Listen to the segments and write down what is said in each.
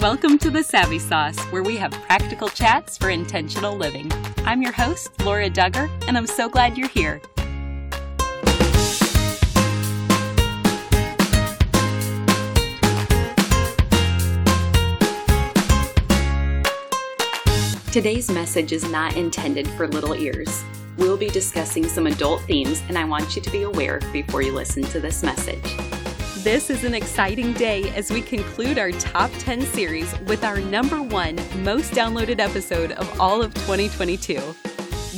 Welcome to the Savvy Sauce, where we have practical chats for intentional living. I'm your host, Laura Dugger, and I'm so glad you're here. Today's message is not intended for little ears. We'll be discussing some adult themes, and I want you to be aware before you listen to this message. This is an exciting day as we conclude our top 10 series with our number one most downloaded episode of all of 2022.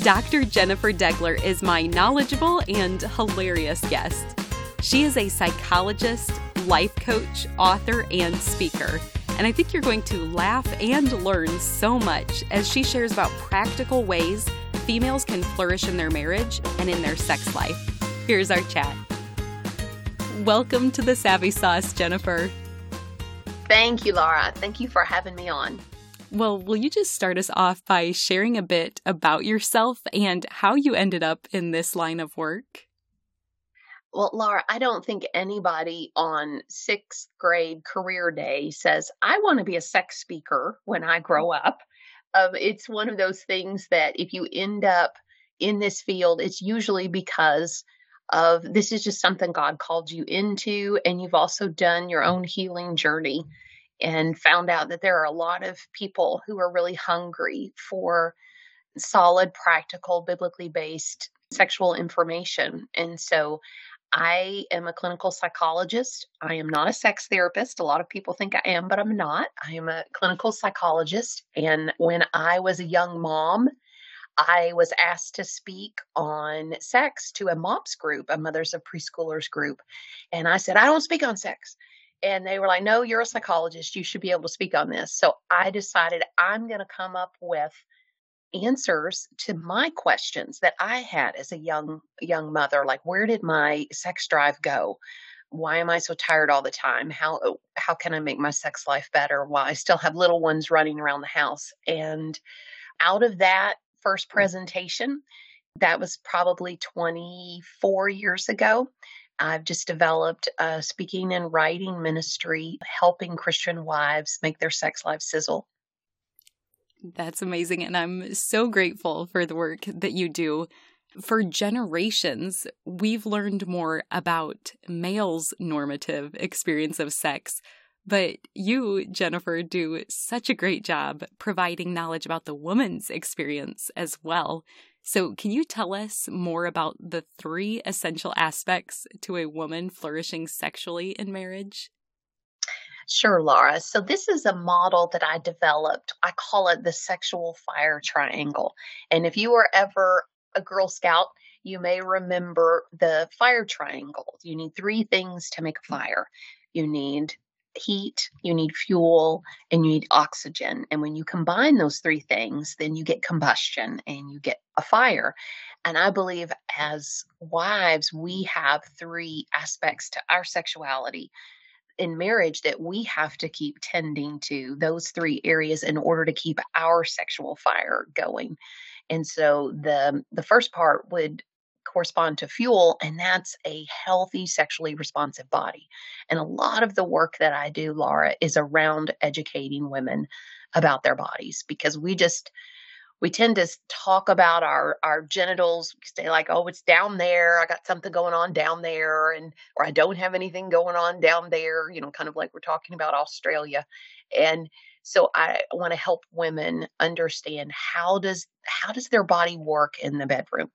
Dr. Jennifer Degler is my knowledgeable and hilarious guest. She is a psychologist, life coach, author, and speaker. And I think you're going to laugh and learn so much as she shares about practical ways females can flourish in their marriage and in their sex life. Here's our chat. Welcome to the Savvy Sauce, Jennifer. Thank you, Laura. Thank you for having me on. Well, will you just start us off by sharing a bit about yourself and how you ended up in this line of work? Well, Laura, I don't think anybody on sixth grade career day says, I want to be a sex speaker when I grow up. Um, it's one of those things that if you end up in this field, it's usually because of this is just something God called you into, and you've also done your own healing journey and found out that there are a lot of people who are really hungry for solid, practical, biblically based sexual information. And so I am a clinical psychologist. I am not a sex therapist. A lot of people think I am, but I'm not. I am a clinical psychologist. And when I was a young mom, I was asked to speak on sex to a MOPS group, a Mothers of Preschoolers group. And I said, I don't speak on sex. And they were like, No, you're a psychologist. You should be able to speak on this. So I decided I'm going to come up with answers to my questions that I had as a young young mother like where did my sex drive go why am I so tired all the time how how can I make my sex life better while I still have little ones running around the house and out of that first presentation. That was probably 24 years ago. I've just developed a speaking and writing ministry helping Christian wives make their sex life sizzle. That's amazing. And I'm so grateful for the work that you do. For generations, we've learned more about males' normative experience of sex but you, Jennifer, do such a great job providing knowledge about the woman's experience as well. So, can you tell us more about the three essential aspects to a woman flourishing sexually in marriage? Sure, Laura. So, this is a model that I developed. I call it the sexual fire triangle. And if you were ever a Girl Scout, you may remember the fire triangle. You need three things to make a fire you need heat, you need fuel, and you need oxygen. And when you combine those three things, then you get combustion and you get a fire. And I believe as wives, we have three aspects to our sexuality in marriage that we have to keep tending to those three areas in order to keep our sexual fire going. And so the the first part would correspond to fuel, and that's a healthy, sexually responsive body. And a lot of the work that I do, Laura, is around educating women about their bodies because we just we tend to talk about our our genitals say like oh it's down there i got something going on down there and or i don't have anything going on down there you know kind of like we're talking about australia and so i want to help women understand how does how does their body work in the bedroom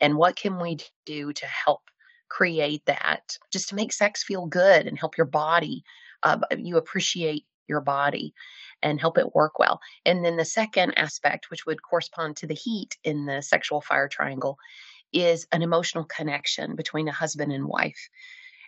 and what can we do to help create that just to make sex feel good and help your body uh, you appreciate your body and help it work well. And then the second aspect which would correspond to the heat in the sexual fire triangle is an emotional connection between a husband and wife.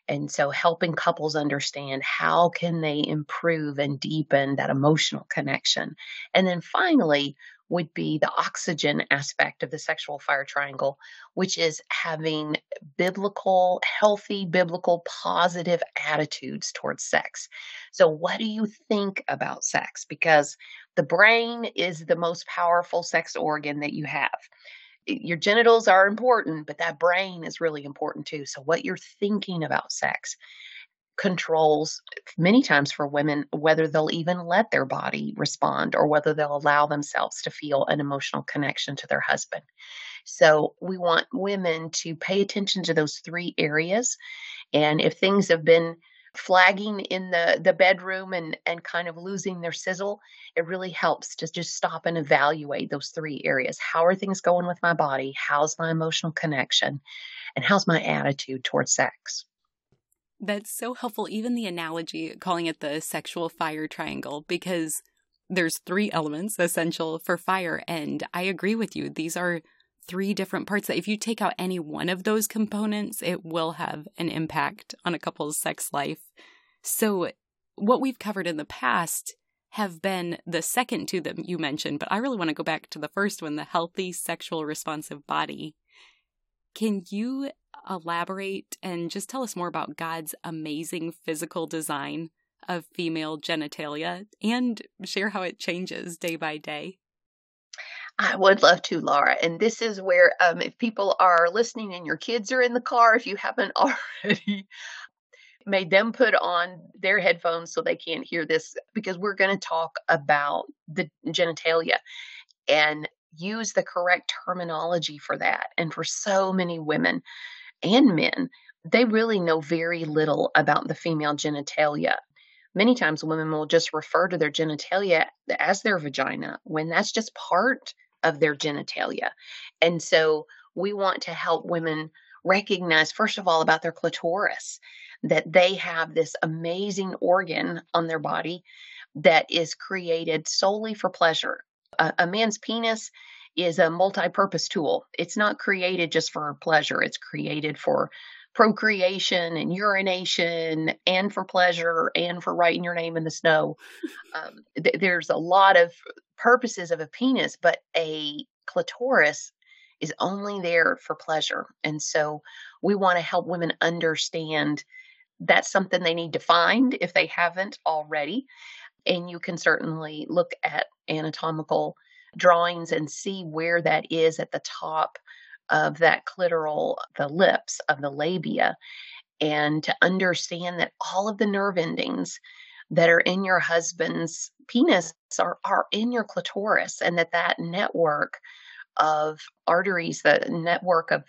And so helping couples understand how can they improve and deepen that emotional connection. And then finally would be the oxygen aspect of the sexual fire triangle, which is having biblical, healthy, biblical, positive attitudes towards sex. So, what do you think about sex? Because the brain is the most powerful sex organ that you have. Your genitals are important, but that brain is really important too. So, what you're thinking about sex. Controls many times for women whether they'll even let their body respond or whether they'll allow themselves to feel an emotional connection to their husband. So we want women to pay attention to those three areas. And if things have been flagging in the the bedroom and and kind of losing their sizzle it really helps to just stop and evaluate those three areas how are things going with my body how's my emotional connection and how's my attitude towards sex that's so helpful even the analogy calling it the sexual fire triangle because there's three elements essential for fire and i agree with you these are three different parts that if you take out any one of those components, it will have an impact on a couple's sex life. So, what we've covered in the past have been the second two that you mentioned, but I really want to go back to the first one the healthy sexual responsive body. Can you elaborate and just tell us more about God's amazing physical design of female genitalia and share how it changes day by day? I would love to, Laura. And this is where, um, if people are listening and your kids are in the car, if you haven't already made them put on their headphones so they can't hear this, because we're going to talk about the genitalia and use the correct terminology for that. And for so many women and men, they really know very little about the female genitalia many times women will just refer to their genitalia as their vagina when that's just part of their genitalia. And so we want to help women recognize, first of all, about their clitoris, that they have this amazing organ on their body that is created solely for pleasure. A, a man's penis is a multi purpose tool, it's not created just for pleasure, it's created for procreation and urination and for pleasure and for writing your name in the snow. Um, th- there's a lot of purposes of a penis, but a clitoris is only there for pleasure. And so we want to help women understand that's something they need to find if they haven't already. And you can certainly look at anatomical drawings and see where that is at the top of that clitoral, the lips of the labia, and to understand that all of the nerve endings that are in your husband's penis are, are in your clitoris and that that network of arteries the network of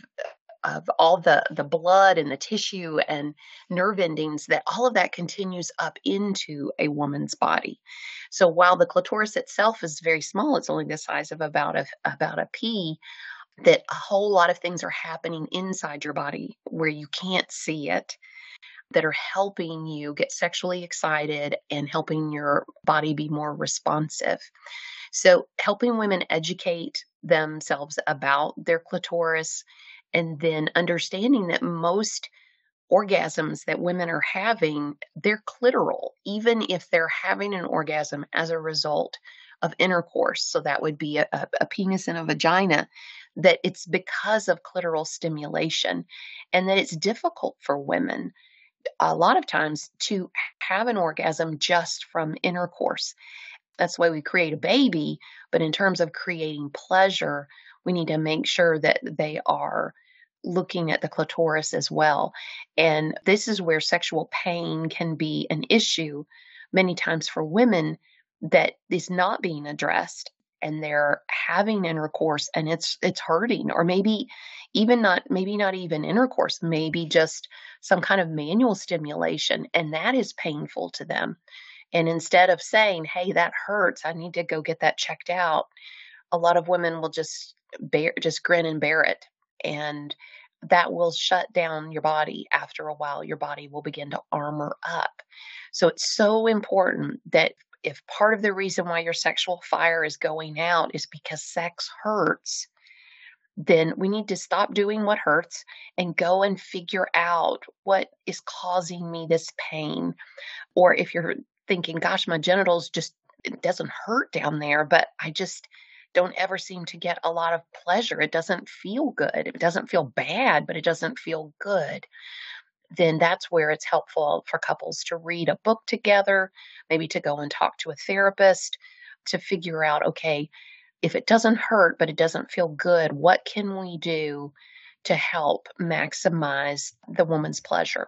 of all the the blood and the tissue and nerve endings that all of that continues up into a woman's body so while the clitoris itself is very small it's only the size of about a about a pea that a whole lot of things are happening inside your body where you can't see it that are helping you get sexually excited and helping your body be more responsive. So, helping women educate themselves about their clitoris and then understanding that most orgasms that women are having, they're clitoral, even if they're having an orgasm as a result of intercourse. So, that would be a, a penis and a vagina that it's because of clitoral stimulation and that it's difficult for women a lot of times to have an orgasm just from intercourse. That's why we create a baby. But in terms of creating pleasure, we need to make sure that they are looking at the clitoris as well. And this is where sexual pain can be an issue many times for women that is not being addressed and they're having intercourse and it's it's hurting. Or maybe even not maybe not even intercourse maybe just some kind of manual stimulation and that is painful to them. And instead of saying hey that hurts i need to go get that checked out a lot of women will just bear just grin and bear it and that will shut down your body after a while your body will begin to armor up so it's so important that if part of the reason why your sexual fire is going out is because sex hurts, then we need to stop doing what hurts and go and figure out what is causing me this pain. Or if you're thinking, gosh, my genitals just, it doesn't hurt down there, but I just don't ever seem to get a lot of pleasure. It doesn't feel good. It doesn't feel bad, but it doesn't feel good then that's where it's helpful for couples to read a book together, maybe to go and talk to a therapist to figure out okay, if it doesn't hurt but it doesn't feel good, what can we do to help maximize the woman's pleasure?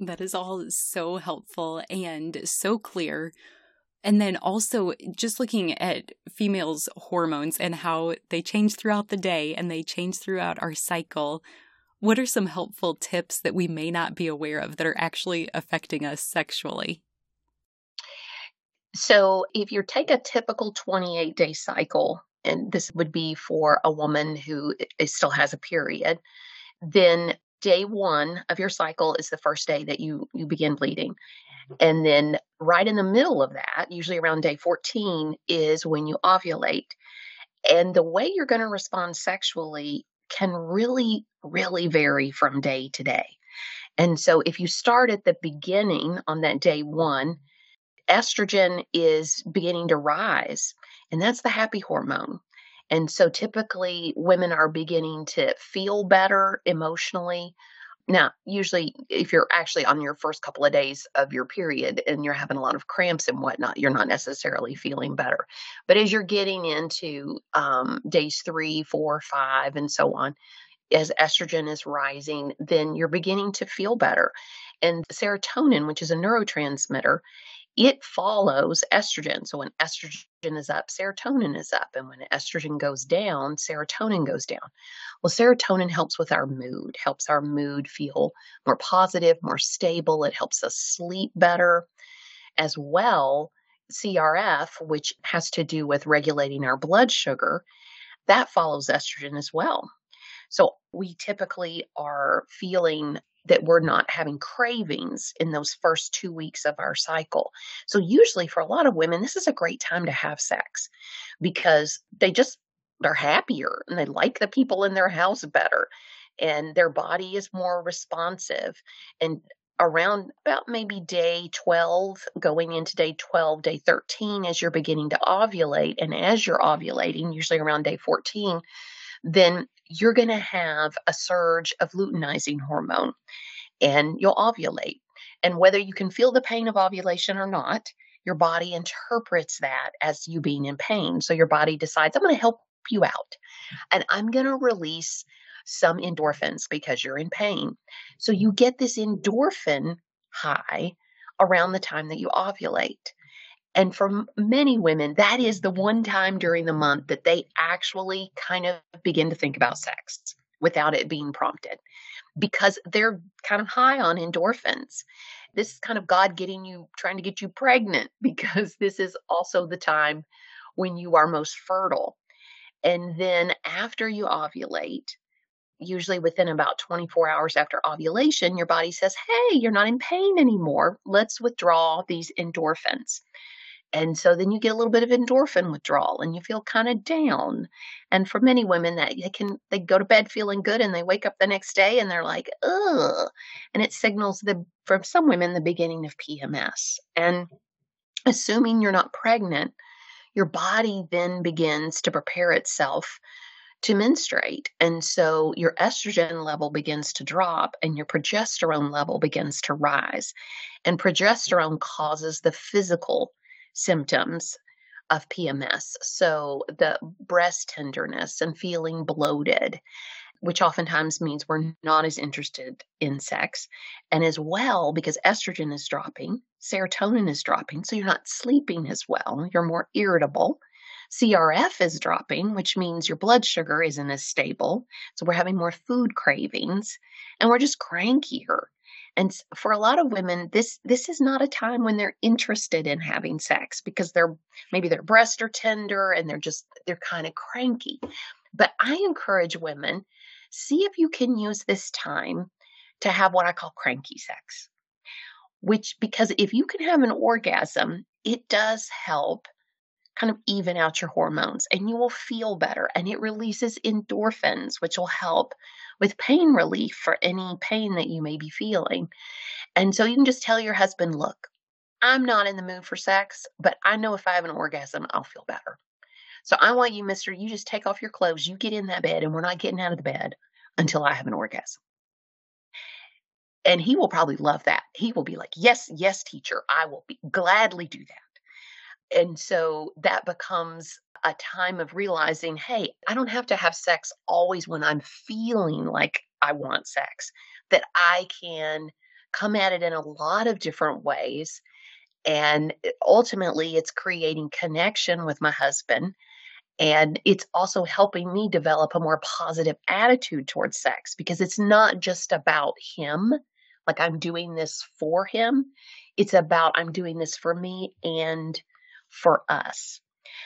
That is all so helpful and so clear. And then also just looking at females' hormones and how they change throughout the day and they change throughout our cycle. What are some helpful tips that we may not be aware of that are actually affecting us sexually? So, if you take a typical 28 day cycle, and this would be for a woman who still has a period, then day one of your cycle is the first day that you you begin bleeding and then right in the middle of that usually around day 14 is when you ovulate and the way you're going to respond sexually can really really vary from day to day and so if you start at the beginning on that day one estrogen is beginning to rise and that's the happy hormone and so typically women are beginning to feel better emotionally. Now, usually, if you're actually on your first couple of days of your period and you're having a lot of cramps and whatnot, you're not necessarily feeling better. But as you're getting into um, days three, four, five, and so on, as estrogen is rising, then you're beginning to feel better. And serotonin, which is a neurotransmitter, it follows estrogen. So when estrogen is up, serotonin is up. And when estrogen goes down, serotonin goes down. Well, serotonin helps with our mood, helps our mood feel more positive, more stable. It helps us sleep better as well. CRF, which has to do with regulating our blood sugar, that follows estrogen as well. So we typically are feeling that we're not having cravings in those first two weeks of our cycle. So, usually for a lot of women, this is a great time to have sex because they just they're happier and they like the people in their house better and their body is more responsive and around about maybe day 12 going into day 12 day 13 as you're beginning to ovulate and as you're ovulating usually around day 14 then you're going to have a surge of luteinizing hormone and you'll ovulate. And whether you can feel the pain of ovulation or not, your body interprets that as you being in pain. So your body decides, I'm going to help you out and I'm going to release some endorphins because you're in pain. So you get this endorphin high around the time that you ovulate. And for many women, that is the one time during the month that they actually kind of begin to think about sex without it being prompted because they're kind of high on endorphins. This is kind of God getting you, trying to get you pregnant because this is also the time when you are most fertile. And then after you ovulate, usually within about 24 hours after ovulation, your body says, Hey, you're not in pain anymore. Let's withdraw these endorphins. And so then you get a little bit of endorphin withdrawal and you feel kind of down. And for many women that they can they go to bed feeling good and they wake up the next day and they're like, ugh. And it signals the for some women the beginning of PMS. And assuming you're not pregnant, your body then begins to prepare itself to menstruate. And so your estrogen level begins to drop and your progesterone level begins to rise. And progesterone causes the physical symptoms of PMS. So the breast tenderness and feeling bloated, which oftentimes means we're not as interested in sex. And as well, because estrogen is dropping, serotonin is dropping, so you're not sleeping as well, you're more irritable. CRF is dropping, which means your blood sugar isn't as stable. So we're having more food cravings and we're just crankier. And for a lot of women, this this is not a time when they're interested in having sex because they're maybe their breasts are tender and they're just they're kind of cranky. But I encourage women, see if you can use this time to have what I call cranky sex. Which because if you can have an orgasm, it does help kind of even out your hormones and you will feel better and it releases endorphins which will help with pain relief for any pain that you may be feeling. And so you can just tell your husband, look, I'm not in the mood for sex, but I know if I have an orgasm, I'll feel better. So I want you, mister, you just take off your clothes, you get in that bed, and we're not getting out of the bed until I have an orgasm. And he will probably love that. He will be like, yes, yes, teacher, I will be gladly do that. And so that becomes a time of realizing, hey, I don't have to have sex always when I'm feeling like I want sex, that I can come at it in a lot of different ways. And ultimately, it's creating connection with my husband. And it's also helping me develop a more positive attitude towards sex because it's not just about him, like I'm doing this for him. It's about I'm doing this for me and for us.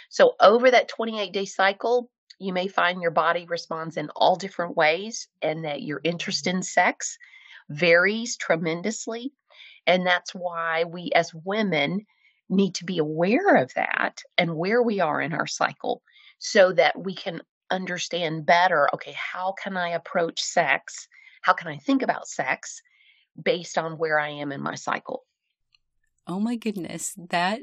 So, over that 28 day cycle, you may find your body responds in all different ways and that your interest in sex varies tremendously. And that's why we as women need to be aware of that and where we are in our cycle so that we can understand better okay, how can I approach sex? How can I think about sex based on where I am in my cycle? Oh my goodness, that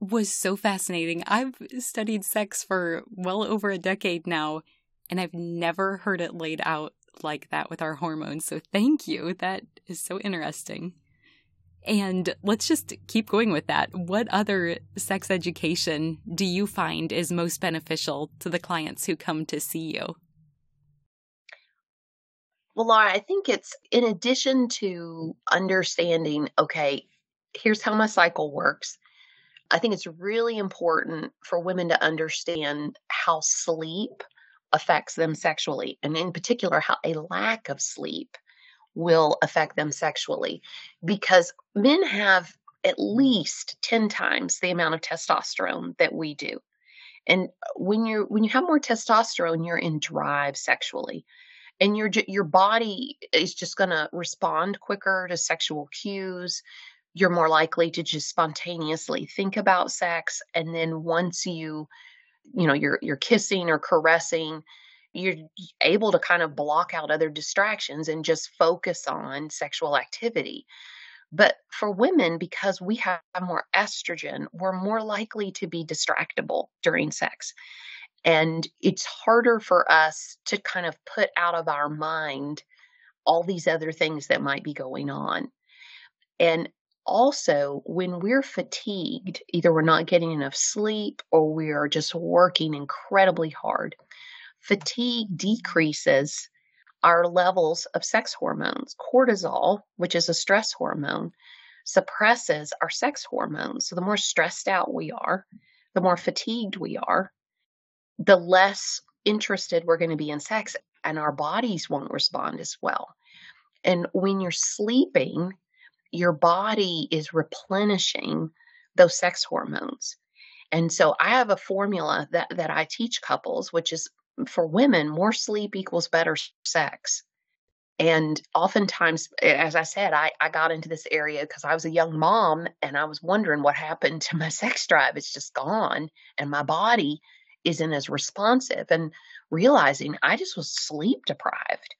was so fascinating. I've studied sex for well over a decade now, and I've never heard it laid out like that with our hormones. So thank you. That is so interesting. And let's just keep going with that. What other sex education do you find is most beneficial to the clients who come to see you? Well, Laura, I think it's in addition to understanding, okay, here's how my cycle works. I think it's really important for women to understand how sleep affects them sexually, and in particular, how a lack of sleep will affect them sexually. Because men have at least 10 times the amount of testosterone that we do. And when you when you have more testosterone, you're in drive sexually. And your your body is just going to respond quicker to sexual cues you're more likely to just spontaneously think about sex and then once you you know you're you're kissing or caressing you're able to kind of block out other distractions and just focus on sexual activity. But for women because we have more estrogen we're more likely to be distractible during sex. And it's harder for us to kind of put out of our mind all these other things that might be going on. And also, when we're fatigued, either we're not getting enough sleep or we are just working incredibly hard, fatigue decreases our levels of sex hormones. Cortisol, which is a stress hormone, suppresses our sex hormones. So the more stressed out we are, the more fatigued we are, the less interested we're going to be in sex, and our bodies won't respond as well. And when you're sleeping, your body is replenishing those sex hormones. And so I have a formula that, that I teach couples, which is for women, more sleep equals better sex. And oftentimes, as I said, I, I got into this area because I was a young mom and I was wondering what happened to my sex drive. It's just gone. And my body isn't as responsive. And realizing I just was sleep deprived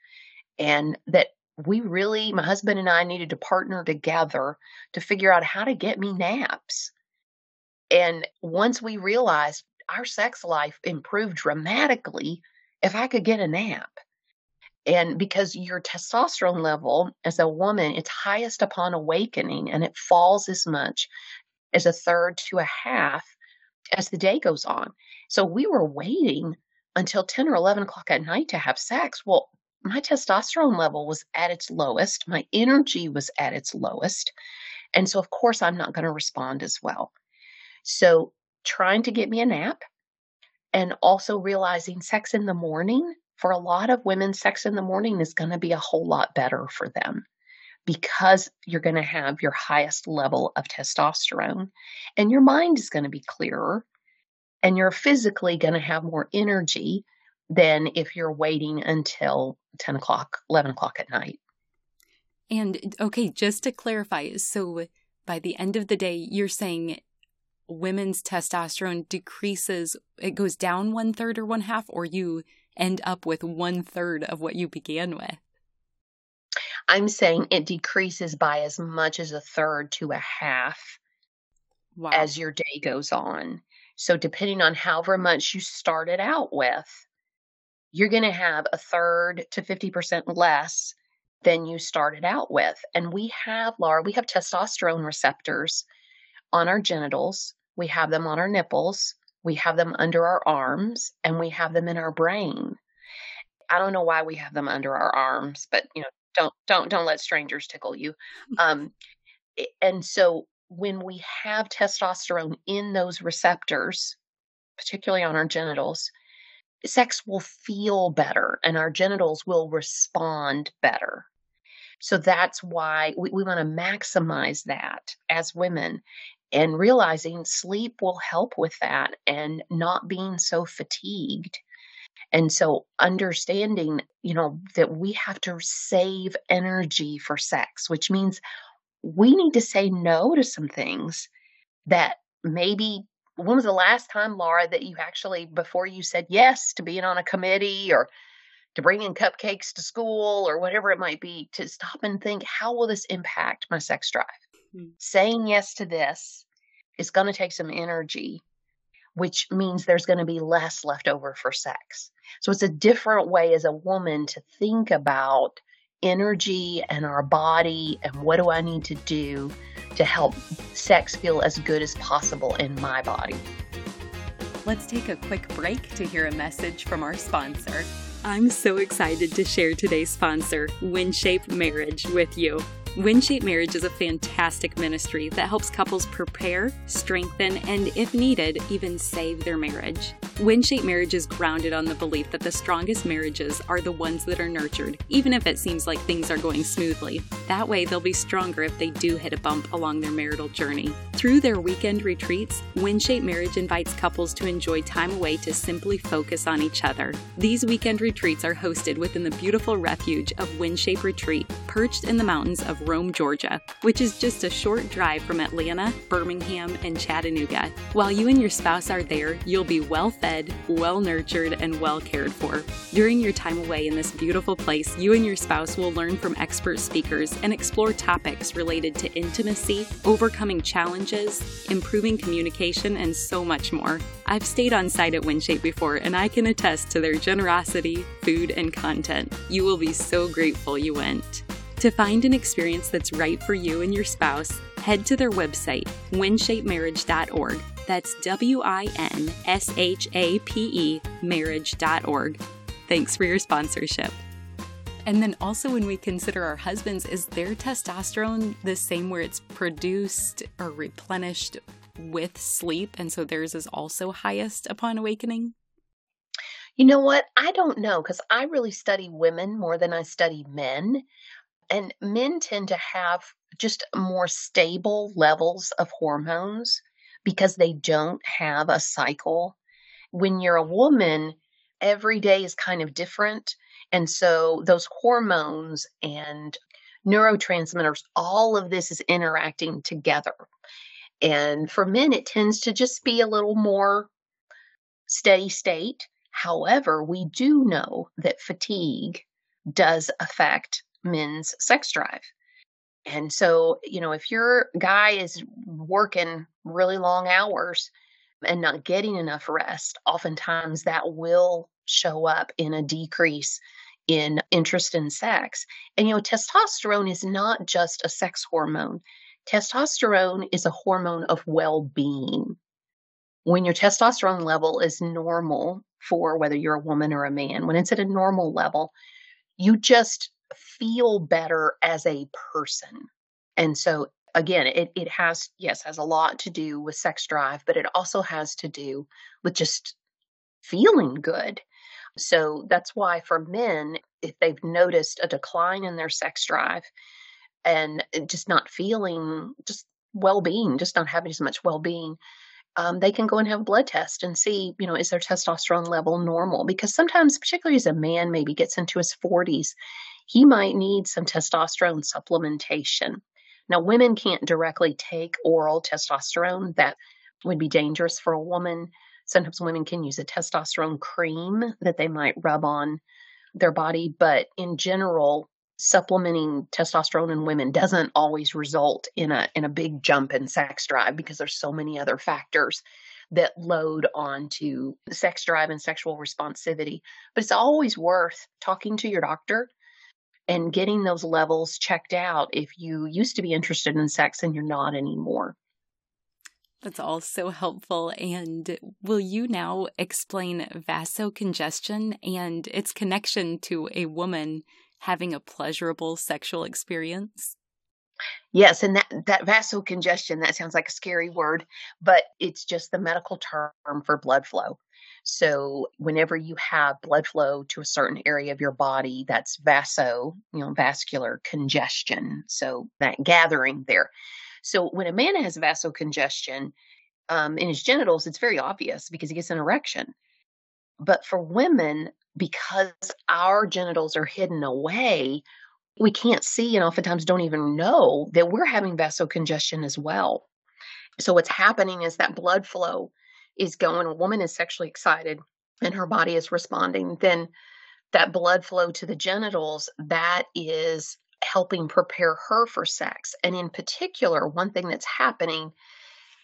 and that we really, my husband and I needed to partner together to figure out how to get me naps. And once we realized our sex life improved dramatically if I could get a nap. And because your testosterone level as a woman, it's highest upon awakening and it falls as much as a third to a half as the day goes on. So we were waiting until 10 or 11 o'clock at night to have sex. Well, my testosterone level was at its lowest, my energy was at its lowest. And so, of course, I'm not going to respond as well. So, trying to get me a nap and also realizing sex in the morning for a lot of women, sex in the morning is going to be a whole lot better for them because you're going to have your highest level of testosterone and your mind is going to be clearer and you're physically going to have more energy than if you're waiting until 10 o'clock, 11 o'clock at night. And okay, just to clarify, so by the end of the day, you're saying women's testosterone decreases, it goes down one third or one half, or you end up with one third of what you began with? I'm saying it decreases by as much as a third to a half wow. as your day goes on. So, depending on however much you started out with, you're going to have a third to 50% less than you started out with. And we have, Laura, we have testosterone receptors on our genitals, we have them on our nipples, we have them under our arms, and we have them in our brain. I don't know why we have them under our arms, but you know, don't don't don't let strangers tickle you. Um, and so when we have testosterone in those receptors, particularly on our genitals, sex will feel better and our genitals will respond better. So that's why we, we want to maximize that as women and realizing sleep will help with that and not being so fatigued. And so understanding, you know, that we have to save energy for sex, which means we need to say no to some things that maybe when was the last time, Laura, that you actually, before you said yes to being on a committee or to bringing cupcakes to school or whatever it might be, to stop and think, how will this impact my sex drive? Mm-hmm. Saying yes to this is going to take some energy, which means there's going to be less left over for sex. So it's a different way as a woman to think about energy and our body and what do I need to do to help sex feel as good as possible in my body. Let's take a quick break to hear a message from our sponsor. I'm so excited to share today's sponsor, WinShape Marriage, with you. WinShape Marriage is a fantastic ministry that helps couples prepare, strengthen, and if needed, even save their marriage. WinShape Marriage is grounded on the belief that the strongest marriages are the ones that are nurtured, even if it seems like things are going smoothly. That way, they'll be stronger if they do hit a bump along their marital journey. Through their weekend retreats, WinShape Marriage invites couples to enjoy time away to simply focus on each other. These weekend retreats are hosted within the beautiful refuge of WinShape Retreat, perched in the mountains of Rome, Georgia, which is just a short drive from Atlanta, Birmingham, and Chattanooga. While you and your spouse are there, you'll be well fed, well nurtured, and well cared for. During your time away in this beautiful place, you and your spouse will learn from expert speakers and explore topics related to intimacy, overcoming challenges, improving communication, and so much more. I've stayed on site at WinShape before, and I can attest to their generosity, food, and content. You will be so grateful you went. To find an experience that's right for you and your spouse, head to their website, winshapemarriage.org. That's W I N S H A P E marriage.org. Thanks for your sponsorship. And then also, when we consider our husbands, is their testosterone the same where it's produced or replenished with sleep? And so theirs is also highest upon awakening? You know what? I don't know because I really study women more than I study men. And men tend to have just more stable levels of hormones because they don't have a cycle. When you're a woman, every day is kind of different. And so those hormones and neurotransmitters, all of this is interacting together. And for men, it tends to just be a little more steady state. However, we do know that fatigue does affect men's sex drive. And so, you know, if your guy is working really long hours and not getting enough rest, oftentimes that will show up in a decrease in interest in sex. And, you know, testosterone is not just a sex hormone, testosterone is a hormone of well being. When your testosterone level is normal for whether you're a woman or a man, when it's at a normal level, you just feel better as a person. And so again, it, it has, yes, has a lot to do with sex drive, but it also has to do with just feeling good. So that's why for men, if they've noticed a decline in their sex drive and just not feeling just well being, just not having as much well being, um, they can go and have a blood test and see, you know, is their testosterone level normal? Because sometimes, particularly as a man maybe gets into his 40s, he might need some testosterone supplementation. Now, women can't directly take oral testosterone. That would be dangerous for a woman. Sometimes women can use a testosterone cream that they might rub on their body, but in general, supplementing testosterone in women doesn't always result in a in a big jump in sex drive because there's so many other factors that load onto sex drive and sexual responsivity. But it's always worth talking to your doctor and getting those levels checked out if you used to be interested in sex and you're not anymore. That's all so helpful. And will you now explain vasocongestion and its connection to a woman having a pleasurable sexual experience? Yes, and that, that vasocongestion, that sounds like a scary word, but it's just the medical term for blood flow. So whenever you have blood flow to a certain area of your body, that's vaso, you know, vascular congestion. So that gathering there. So when a man has vasocongestion um, in his genitals, it's very obvious because he gets an erection. But for women, because our genitals are hidden away, we can't see and oftentimes don't even know that we're having vasocongestion as well. So what's happening is that blood flow is going, a woman is sexually excited and her body is responding, then that blood flow to the genitals, that is helping prepare her for sex. And in particular, one thing that's happening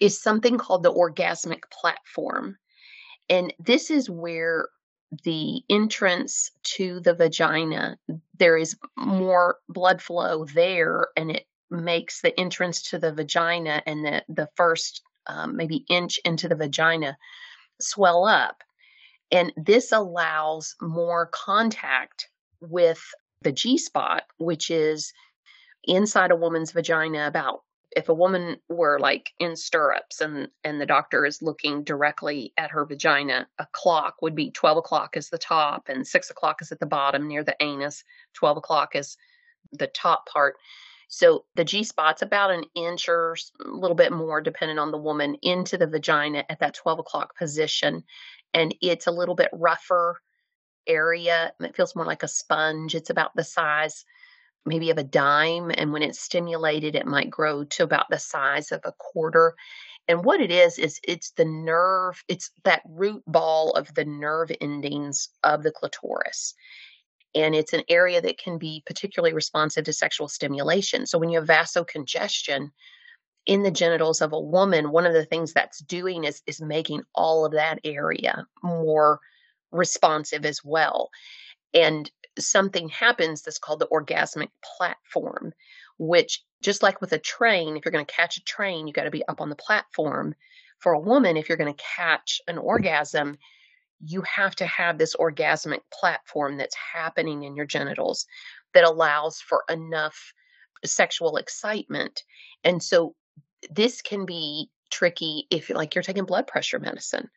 is something called the orgasmic platform. And this is where the entrance to the vagina, there is more blood flow there, and it makes the entrance to the vagina and the, the first um, maybe inch into the vagina swell up. And this allows more contact with the G spot, which is inside a woman's vagina about if a woman were like in stirrups and and the doctor is looking directly at her vagina a clock would be 12 o'clock is the top and 6 o'clock is at the bottom near the anus 12 o'clock is the top part so the g spot's about an inch or a little bit more depending on the woman into the vagina at that 12 o'clock position and it's a little bit rougher area. It feels more like a sponge. It's about the size maybe of a dime. And when it's stimulated, it might grow to about the size of a quarter. And what it is, is it's the nerve, it's that root ball of the nerve endings of the clitoris. And it's an area that can be particularly responsive to sexual stimulation. So when you have vasocongestion in the genitals of a woman, one of the things that's doing is, is making all of that area more responsive as well. And something happens that's called the orgasmic platform, which just like with a train, if you're going to catch a train, you got to be up on the platform. For a woman, if you're going to catch an orgasm, you have to have this orgasmic platform that's happening in your genitals that allows for enough sexual excitement. And so this can be tricky if like you're taking blood pressure medicine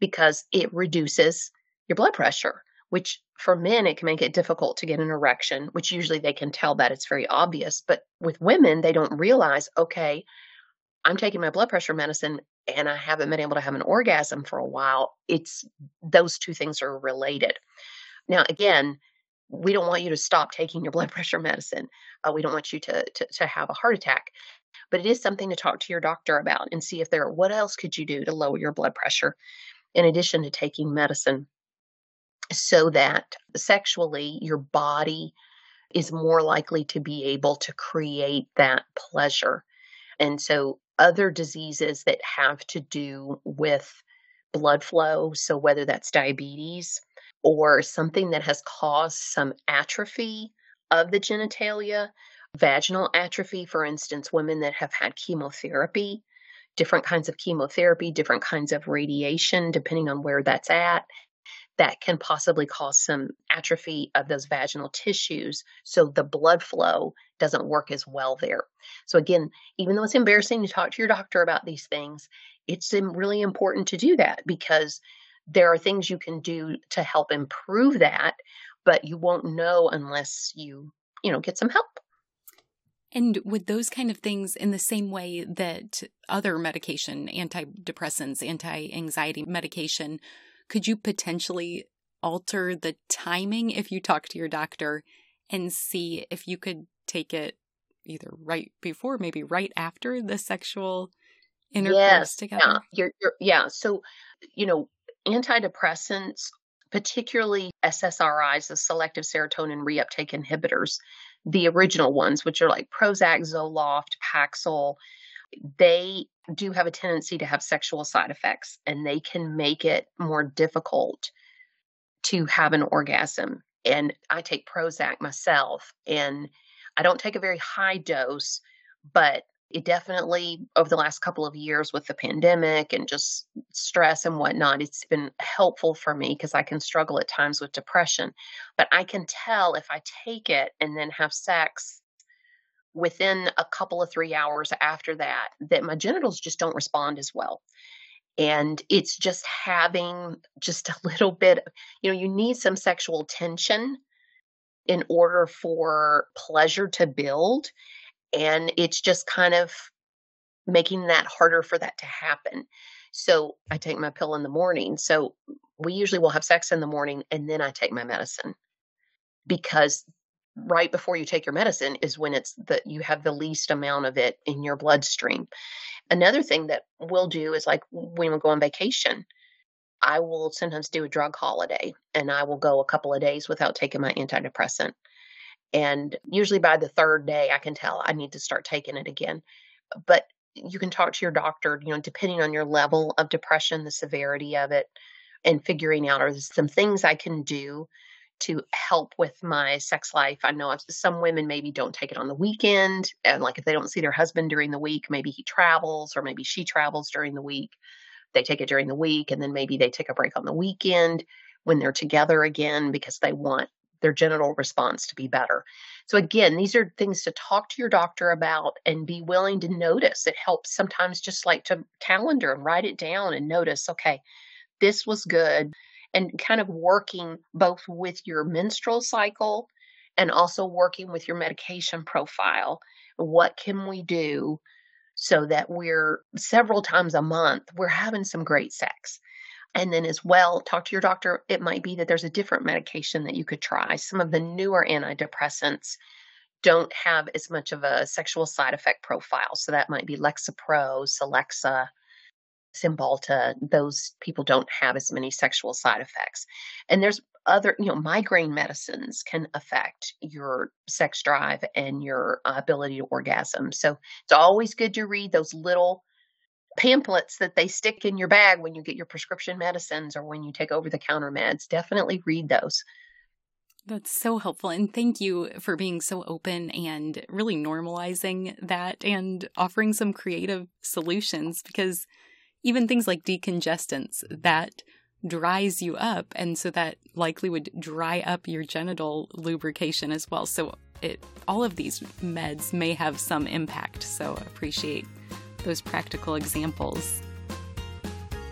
because it reduces your blood pressure, which for men, it can make it difficult to get an erection, which usually they can tell that it's very obvious. But with women, they don't realize, okay, I'm taking my blood pressure medicine and I haven't been able to have an orgasm for a while. It's those two things are related. Now, again, we don't want you to stop taking your blood pressure medicine. Uh, we don't want you to, to, to have a heart attack, but it is something to talk to your doctor about and see if there. What else could you do to lower your blood pressure, in addition to taking medicine? so that sexually your body is more likely to be able to create that pleasure. And so, other diseases that have to do with blood flow, so whether that's diabetes or something that has caused some atrophy of the genitalia, vaginal atrophy, for instance, women that have had chemotherapy, different kinds of chemotherapy, different kinds of radiation, depending on where that's at, that can possibly cause some atrophy of those vaginal tissues. So the blood flow doesn't work as well there. So, again, even though it's embarrassing to talk to your doctor about these things, it's really important to do that because there are things you can do to help improve that, but you won't know unless you, you know, get some help. And with those kind of things, in the same way that other medication, antidepressants, anti anxiety medication, could you potentially alter the timing if you talk to your doctor and see if you could take it either right before, maybe right after the sexual intercourse yes, together? Yeah, you're, you're, yeah. So, you know, antidepressants, particularly SSRIs, the selective serotonin reuptake inhibitors, the original ones, which are like Prozac, Zoloft, Paxil, they do have a tendency to have sexual side effects and they can make it more difficult to have an orgasm. And I take Prozac myself and I don't take a very high dose, but it definitely over the last couple of years with the pandemic and just stress and whatnot it's been helpful for me because i can struggle at times with depression. But i can tell if i take it and then have sex within a couple of three hours after that that my genitals just don't respond as well. And it's just having just a little bit you know you need some sexual tension in order for pleasure to build and it's just kind of making that harder for that to happen. So I take my pill in the morning. So we usually will have sex in the morning and then I take my medicine because right before you take your medicine is when it's that you have the least amount of it in your bloodstream. Another thing that we'll do is like when we go on vacation, I will sometimes do a drug holiday and I will go a couple of days without taking my antidepressant. And usually by the third day, I can tell I need to start taking it again. But you can talk to your doctor, you know, depending on your level of depression, the severity of it, and figuring out are there some things I can do to help with my sex life. I know some women maybe don't take it on the weekend. And like if they don't see their husband during the week, maybe he travels or maybe she travels during the week. They take it during the week and then maybe they take a break on the weekend when they're together again because they want their genital response to be better. So, again, these are things to talk to your doctor about and be willing to notice. It helps sometimes just like to calendar and write it down and notice, okay, this was good. And kind of working both with your menstrual cycle and also working with your medication profile. What can we do so that we're several times a month, we're having some great sex? And then, as well, talk to your doctor. It might be that there's a different medication that you could try. Some of the newer antidepressants don't have as much of a sexual side effect profile. So that might be Lexapro, Celexa, Cymbalta. Those people don't have as many sexual side effects. And there's other, you know, migraine medicines can affect your sex drive and your uh, ability to orgasm. So it's always good to read those little pamphlets that they stick in your bag when you get your prescription medicines or when you take over the counter meds. Definitely read those. That's so helpful. And thank you for being so open and really normalizing that and offering some creative solutions because even things like decongestants that dries you up. And so that likely would dry up your genital lubrication as well. So it, all of these meds may have some impact. So appreciate those practical examples.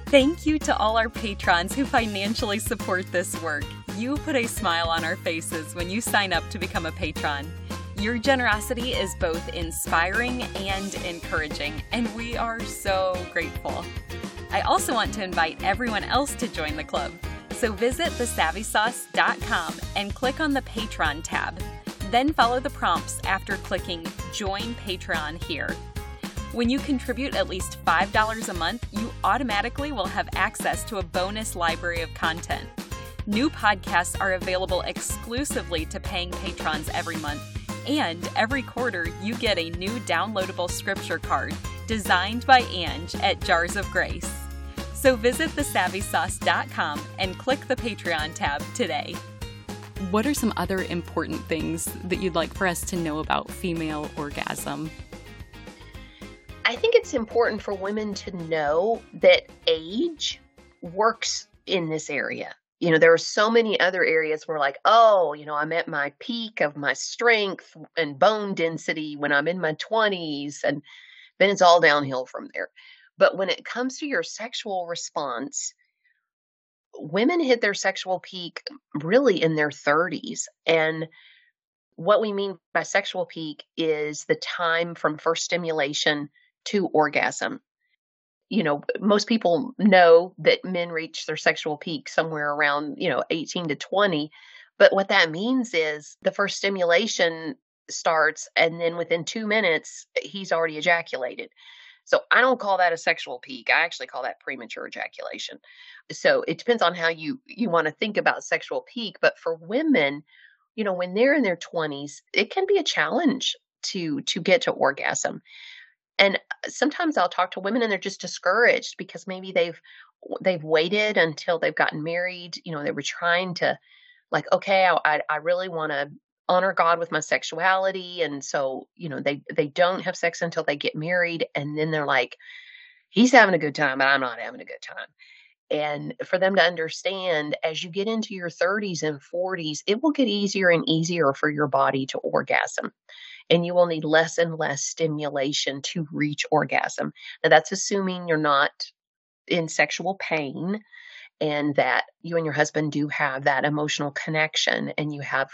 Thank you to all our patrons who financially support this work. You put a smile on our faces when you sign up to become a patron. Your generosity is both inspiring and encouraging, and we are so grateful. I also want to invite everyone else to join the club. So visit thesavvysauce.com and click on the Patreon tab. Then follow the prompts after clicking Join Patreon here. When you contribute at least $5 a month, you automatically will have access to a bonus library of content. New podcasts are available exclusively to paying patrons every month, and every quarter you get a new downloadable scripture card designed by Ange at Jars of Grace. So visit thesavvysauce.com and click the Patreon tab today. What are some other important things that you'd like for us to know about female orgasm? I think it's important for women to know that age works in this area. You know, there are so many other areas where, like, oh, you know, I'm at my peak of my strength and bone density when I'm in my 20s, and then it's all downhill from there. But when it comes to your sexual response, women hit their sexual peak really in their 30s. And what we mean by sexual peak is the time from first stimulation to orgasm. You know, most people know that men reach their sexual peak somewhere around, you know, 18 to 20. But what that means is the first stimulation starts, and then within two minutes, he's already ejaculated. So I don't call that a sexual peak. I actually call that premature ejaculation. So it depends on how you you want to think about sexual peak, but for women, you know, when they're in their 20s, it can be a challenge to to get to orgasm. And uh, sometimes I'll talk to women and they're just discouraged because maybe they've they've waited until they've gotten married. You know, they were trying to like, okay, I I really want to honor God with my sexuality. And so, you know, they they don't have sex until they get married. And then they're like, he's having a good time, but I'm not having a good time. And for them to understand as you get into your 30s and 40s, it will get easier and easier for your body to orgasm. And you will need less and less stimulation to reach orgasm. Now, that's assuming you're not in sexual pain and that you and your husband do have that emotional connection and you have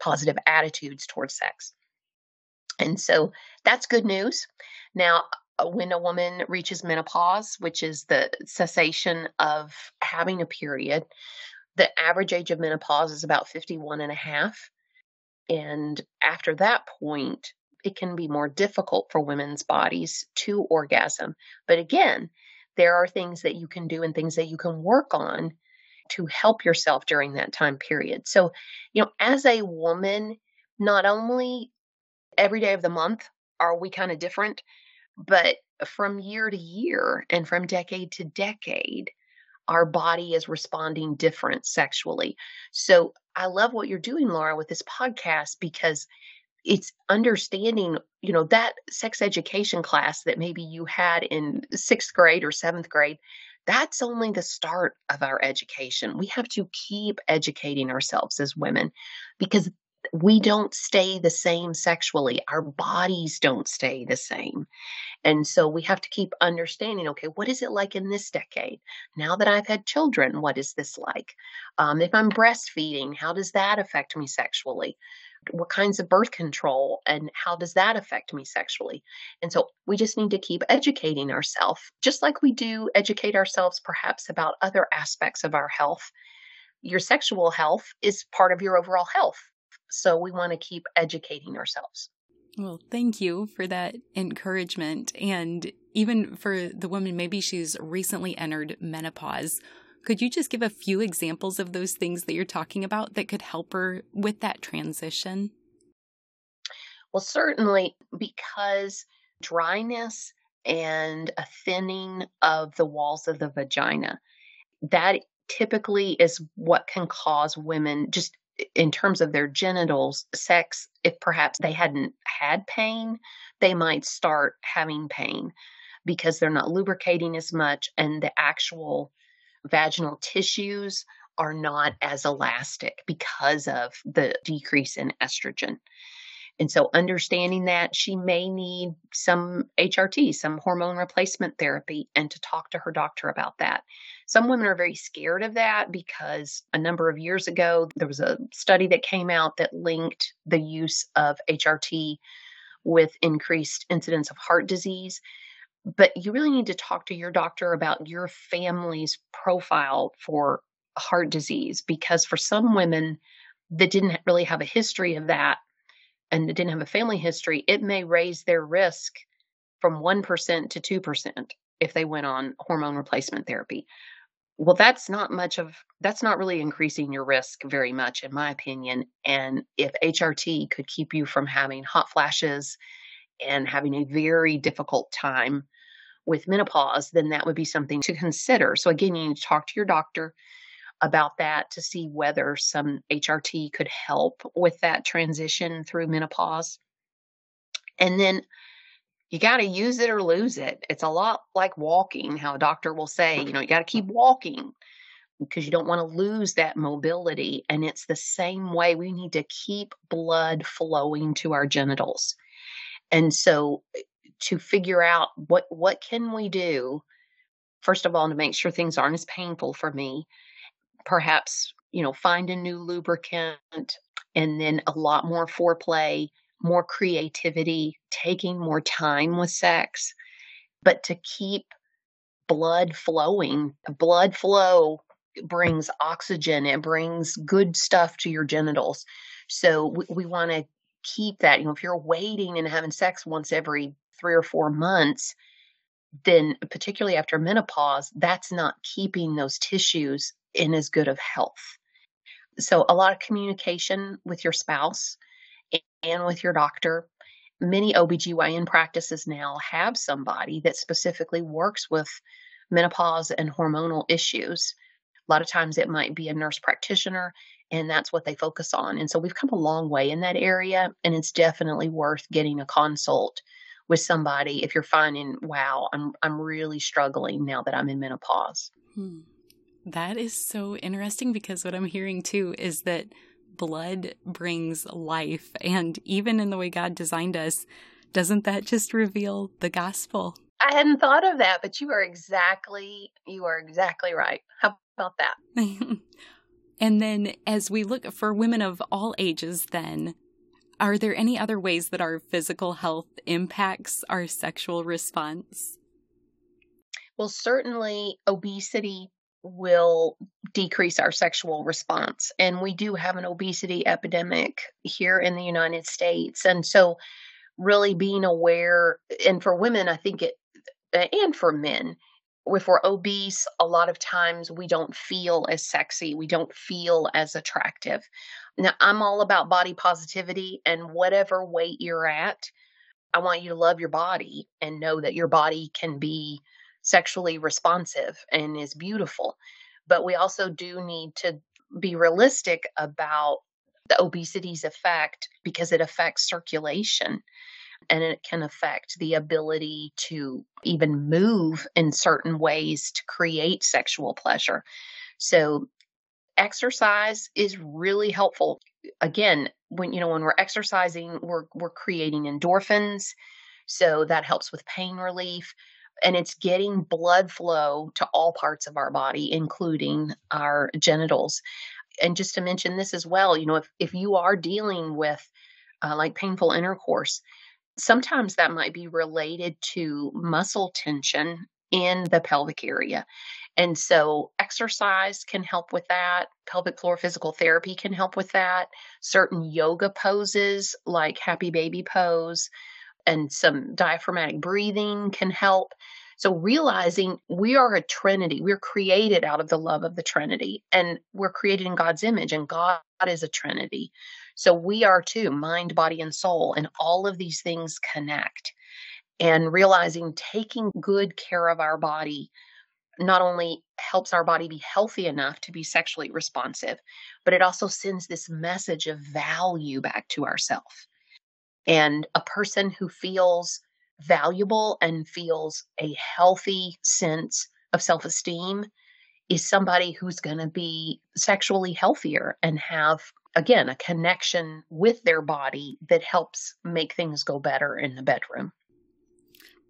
positive attitudes towards sex. And so that's good news. Now, uh, when a woman reaches menopause, which is the cessation of having a period, the average age of menopause is about 51 and a half. And after that point, it can be more difficult for women's bodies to orgasm. But again, there are things that you can do and things that you can work on to help yourself during that time period. So, you know, as a woman, not only every day of the month are we kind of different, but from year to year and from decade to decade, our body is responding different sexually. So I love what you're doing, Laura, with this podcast because it's understanding, you know, that sex education class that maybe you had in sixth grade or seventh grade. That's only the start of our education. We have to keep educating ourselves as women because we don't stay the same sexually. Our bodies don't stay the same. And so we have to keep understanding okay, what is it like in this decade? Now that I've had children, what is this like? Um, if I'm breastfeeding, how does that affect me sexually? What kinds of birth control and how does that affect me sexually? And so we just need to keep educating ourselves, just like we do educate ourselves perhaps about other aspects of our health. Your sexual health is part of your overall health so we want to keep educating ourselves. Well, thank you for that encouragement. And even for the woman, maybe she's recently entered menopause. Could you just give a few examples of those things that you're talking about that could help her with that transition? Well, certainly because dryness and a thinning of the walls of the vagina, that typically is what can cause women just in terms of their genitals, sex, if perhaps they hadn't had pain, they might start having pain because they're not lubricating as much and the actual vaginal tissues are not as elastic because of the decrease in estrogen. And so, understanding that she may need some HRT, some hormone replacement therapy, and to talk to her doctor about that. Some women are very scared of that because a number of years ago, there was a study that came out that linked the use of HRT with increased incidence of heart disease. But you really need to talk to your doctor about your family's profile for heart disease because for some women that didn't really have a history of that, and didn't have a family history, it may raise their risk from 1% to 2% if they went on hormone replacement therapy. Well, that's not much of that's not really increasing your risk very much, in my opinion. And if HRT could keep you from having hot flashes and having a very difficult time with menopause, then that would be something to consider. So, again, you need to talk to your doctor about that to see whether some HRT could help with that transition through menopause. And then you got to use it or lose it. It's a lot like walking, how a doctor will say, you know, you got to keep walking because you don't want to lose that mobility. And it's the same way we need to keep blood flowing to our genitals. And so to figure out what what can we do first of all to make sure things aren't as painful for me perhaps, you know, find a new lubricant and then a lot more foreplay, more creativity, taking more time with sex, but to keep blood flowing. Blood flow brings oxygen, it brings good stuff to your genitals. So we, we want to keep that. You know, if you're waiting and having sex once every three or four months, then particularly after menopause, that's not keeping those tissues in as good of health. So, a lot of communication with your spouse and with your doctor. Many OBGYN practices now have somebody that specifically works with menopause and hormonal issues. A lot of times it might be a nurse practitioner and that's what they focus on. And so we've come a long way in that area and it's definitely worth getting a consult with somebody if you're finding, wow, I'm I'm really struggling now that I'm in menopause. Hmm. That is so interesting because what I'm hearing too is that blood brings life. And even in the way God designed us, doesn't that just reveal the gospel? I hadn't thought of that, but you are exactly you are exactly right. How about that? and then as we look for women of all ages then, are there any other ways that our physical health impacts our sexual response? Well, certainly obesity will decrease our sexual response. And we do have an obesity epidemic here in the United States. And so, really being aware, and for women, I think it, and for men, if we're obese, a lot of times we don't feel as sexy, we don't feel as attractive. Now, I'm all about body positivity, and whatever weight you're at, I want you to love your body and know that your body can be sexually responsive and is beautiful. But we also do need to be realistic about the obesity's effect because it affects circulation and it can affect the ability to even move in certain ways to create sexual pleasure. So exercise is really helpful. Again, when you know when we're exercising, we're we're creating endorphins, so that helps with pain relief and it's getting blood flow to all parts of our body including our genitals. And just to mention this as well, you know, if if you are dealing with uh, like painful intercourse, sometimes that might be related to muscle tension in the pelvic area. And so exercise can help with that. Pelvic floor physical therapy can help with that. Certain yoga poses like happy baby pose and some diaphragmatic breathing can help. So realizing we are a trinity, we're created out of the love of the trinity and we're created in God's image and God is a trinity. So we are too, mind, body, and soul, and all of these things connect. And realizing taking good care of our body not only helps our body be healthy enough to be sexually responsive, but it also sends this message of value back to ourselves. And a person who feels valuable and feels a healthy sense of self esteem is somebody who's going to be sexually healthier and have again, a connection with their body that helps make things go better in the bedroom.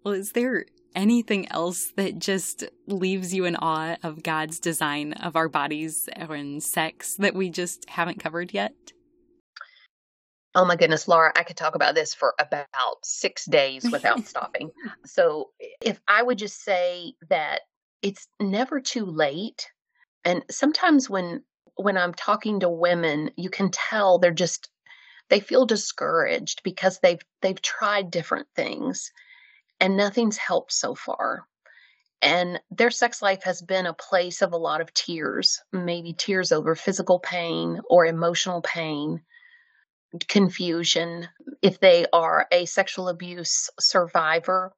Well, is there anything else that just leaves you in awe of God's design of our bodies and sex that we just haven't covered yet? Oh my goodness, Laura, I could talk about this for about six days without stopping. So, if I would just say that it's never too late. And sometimes when when I'm talking to women, you can tell they're just they feel discouraged because they've they've tried different things and nothing's helped so far. And their sex life has been a place of a lot of tears, maybe tears over physical pain or emotional pain, confusion. If they are a sexual abuse survivor,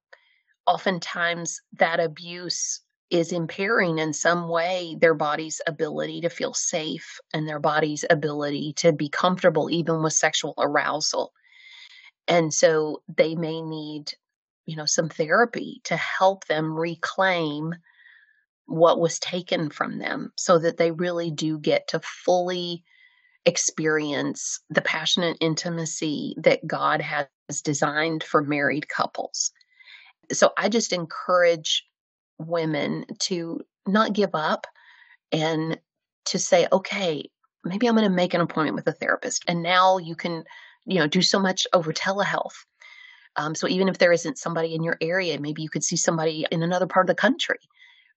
oftentimes that abuse is impairing in some way their body's ability to feel safe and their body's ability to be comfortable even with sexual arousal. And so they may need, you know, some therapy to help them reclaim what was taken from them so that they really do get to fully experience the passionate intimacy that God has designed for married couples. So I just encourage women to not give up and to say, okay, maybe I'm going to make an appointment with a therapist. And now you can, you know, do so much over telehealth. Um, so even if there isn't somebody in your area, maybe you could see somebody in another part of the country,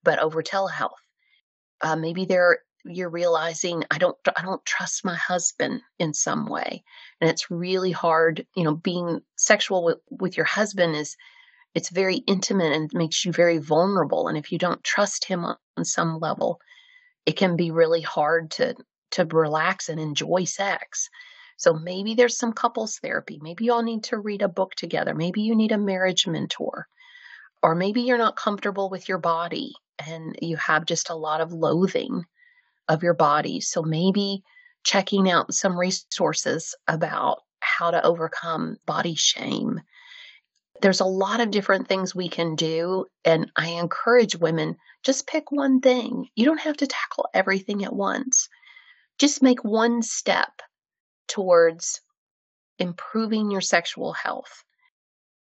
but over telehealth. Uh, maybe there you're realizing I don't I don't trust my husband in some way, and it's really hard. You know, being sexual with, with your husband is it's very intimate and makes you very vulnerable. And if you don't trust him on, on some level, it can be really hard to to relax and enjoy sex. So maybe there's some couples therapy. Maybe you all need to read a book together. Maybe you need a marriage mentor. Or maybe you're not comfortable with your body and you have just a lot of loathing of your body. So maybe checking out some resources about how to overcome body shame. There's a lot of different things we can do. And I encourage women just pick one thing. You don't have to tackle everything at once. Just make one step towards improving your sexual health.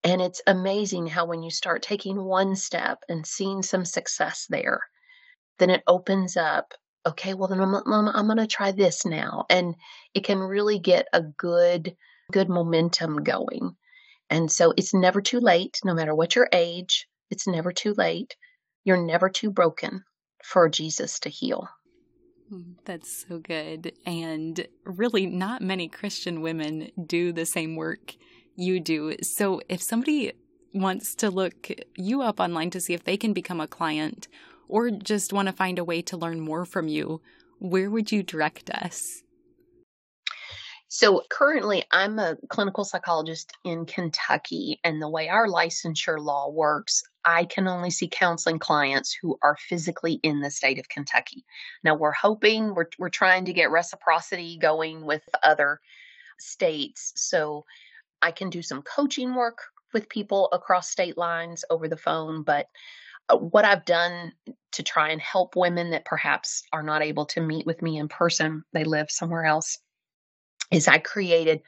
And it's amazing how when you start taking one step and seeing some success there, then it opens up. Okay, well then I'm, I'm, I'm going to try this now, and it can really get a good good momentum going. And so it's never too late, no matter what your age. It's never too late. You're never too broken for Jesus to heal. Hmm, that's so good. And really, not many Christian women do the same work you do. So, if somebody wants to look you up online to see if they can become a client or just want to find a way to learn more from you, where would you direct us? So currently, I'm a clinical psychologist in Kentucky, and the way our licensure law works, I can only see counseling clients who are physically in the state of Kentucky. Now, we're hoping, we're, we're trying to get reciprocity going with other states. So I can do some coaching work with people across state lines over the phone, but uh, what I've done to try and help women that perhaps are not able to meet with me in person, they live somewhere else is I created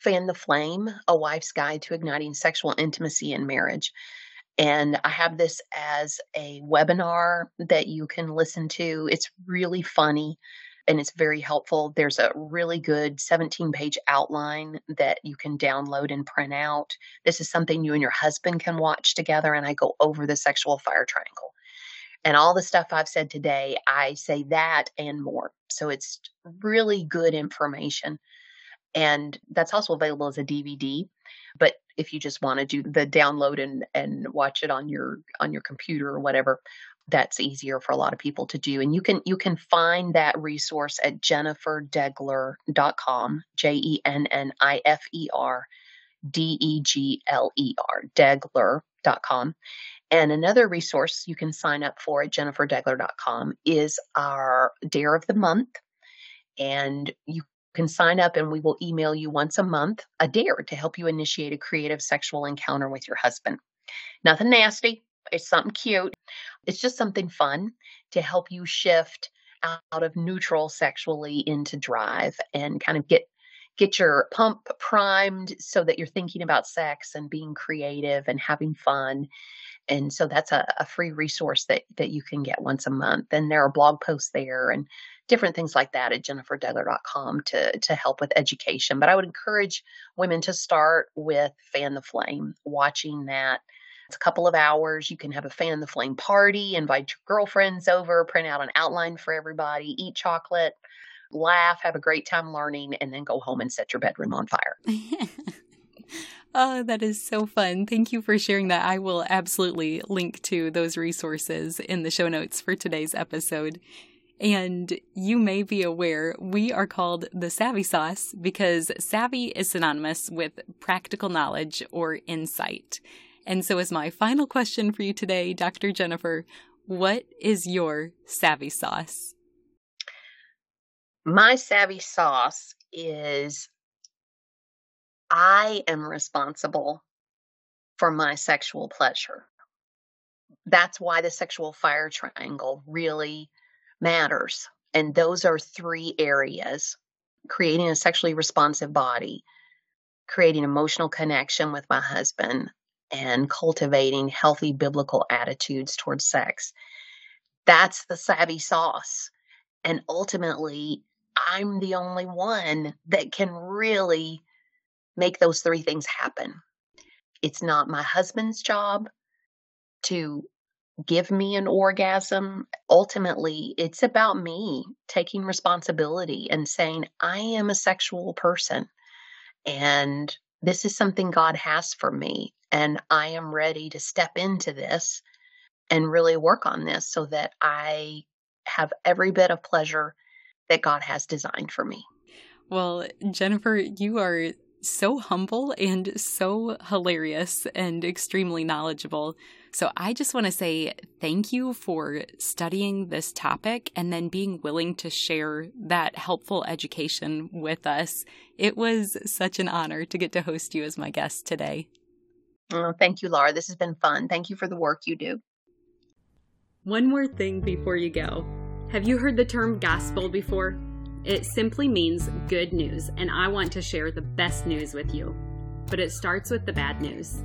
Fan the Flame, a wife's guide to igniting sexual intimacy in marriage. And I have this as a webinar that you can listen to. It's really funny and it's very helpful. There's a really good 17 page outline that you can download and print out. This is something you and your husband can watch together. And I go over the sexual fire triangle. And all the stuff I've said today, I say that and more. So it's really good information and that's also available as a DVD. But if you just want to do the download and and watch it on your on your computer or whatever, that's easier for a lot of people to do. And you can you can find that resource at jenniferdegler.com, J E N N I F E R D E G L E R, Degler.com. And another resource you can sign up for at jenniferdegler.com is our Dare of the Month. And you can sign up and we will email you once a month a dare to help you initiate a creative sexual encounter with your husband. Nothing nasty, it's something cute. It's just something fun to help you shift out of neutral sexually into drive and kind of get get your pump primed so that you're thinking about sex and being creative and having fun and so that's a, a, free resource that that you can get once a month and there are blog posts there and different things like that at jenniferdegler.com to to help with education but i would encourage women to start with fan the flame watching that it's a couple of hours you can have a fan the flame party invite your girlfriends over print out an outline for everybody eat chocolate laugh have a great time learning and then go home and set your bedroom on fire Oh, that is so fun. Thank you for sharing that. I will absolutely link to those resources in the show notes for today's episode. And you may be aware we are called the Savvy Sauce because savvy is synonymous with practical knowledge or insight. And so, as my final question for you today, Dr. Jennifer, what is your savvy sauce? My savvy sauce is I am responsible for my sexual pleasure. That's why the sexual fire triangle really matters. And those are three areas creating a sexually responsive body, creating emotional connection with my husband, and cultivating healthy biblical attitudes towards sex. That's the savvy sauce. And ultimately, I'm the only one that can really make those three things happen. It's not my husband's job to give me an orgasm. Ultimately, it's about me taking responsibility and saying, I am a sexual person and this is something God has for me. And I am ready to step into this and really work on this so that I have every bit of pleasure that God has designed for me. Well, Jennifer, you are so humble and so hilarious and extremely knowledgeable. So I just want to say thank you for studying this topic and then being willing to share that helpful education with us. It was such an honor to get to host you as my guest today. Oh, thank you, Laura. This has been fun. Thank you for the work you do. One more thing before you go. Have you heard the term gospel before? It simply means good news, and I want to share the best news with you. But it starts with the bad news.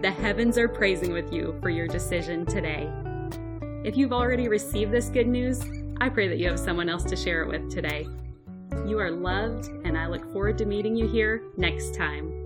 The heavens are praising with you for your decision today. If you've already received this good news, I pray that you have someone else to share it with today. You are loved, and I look forward to meeting you here next time.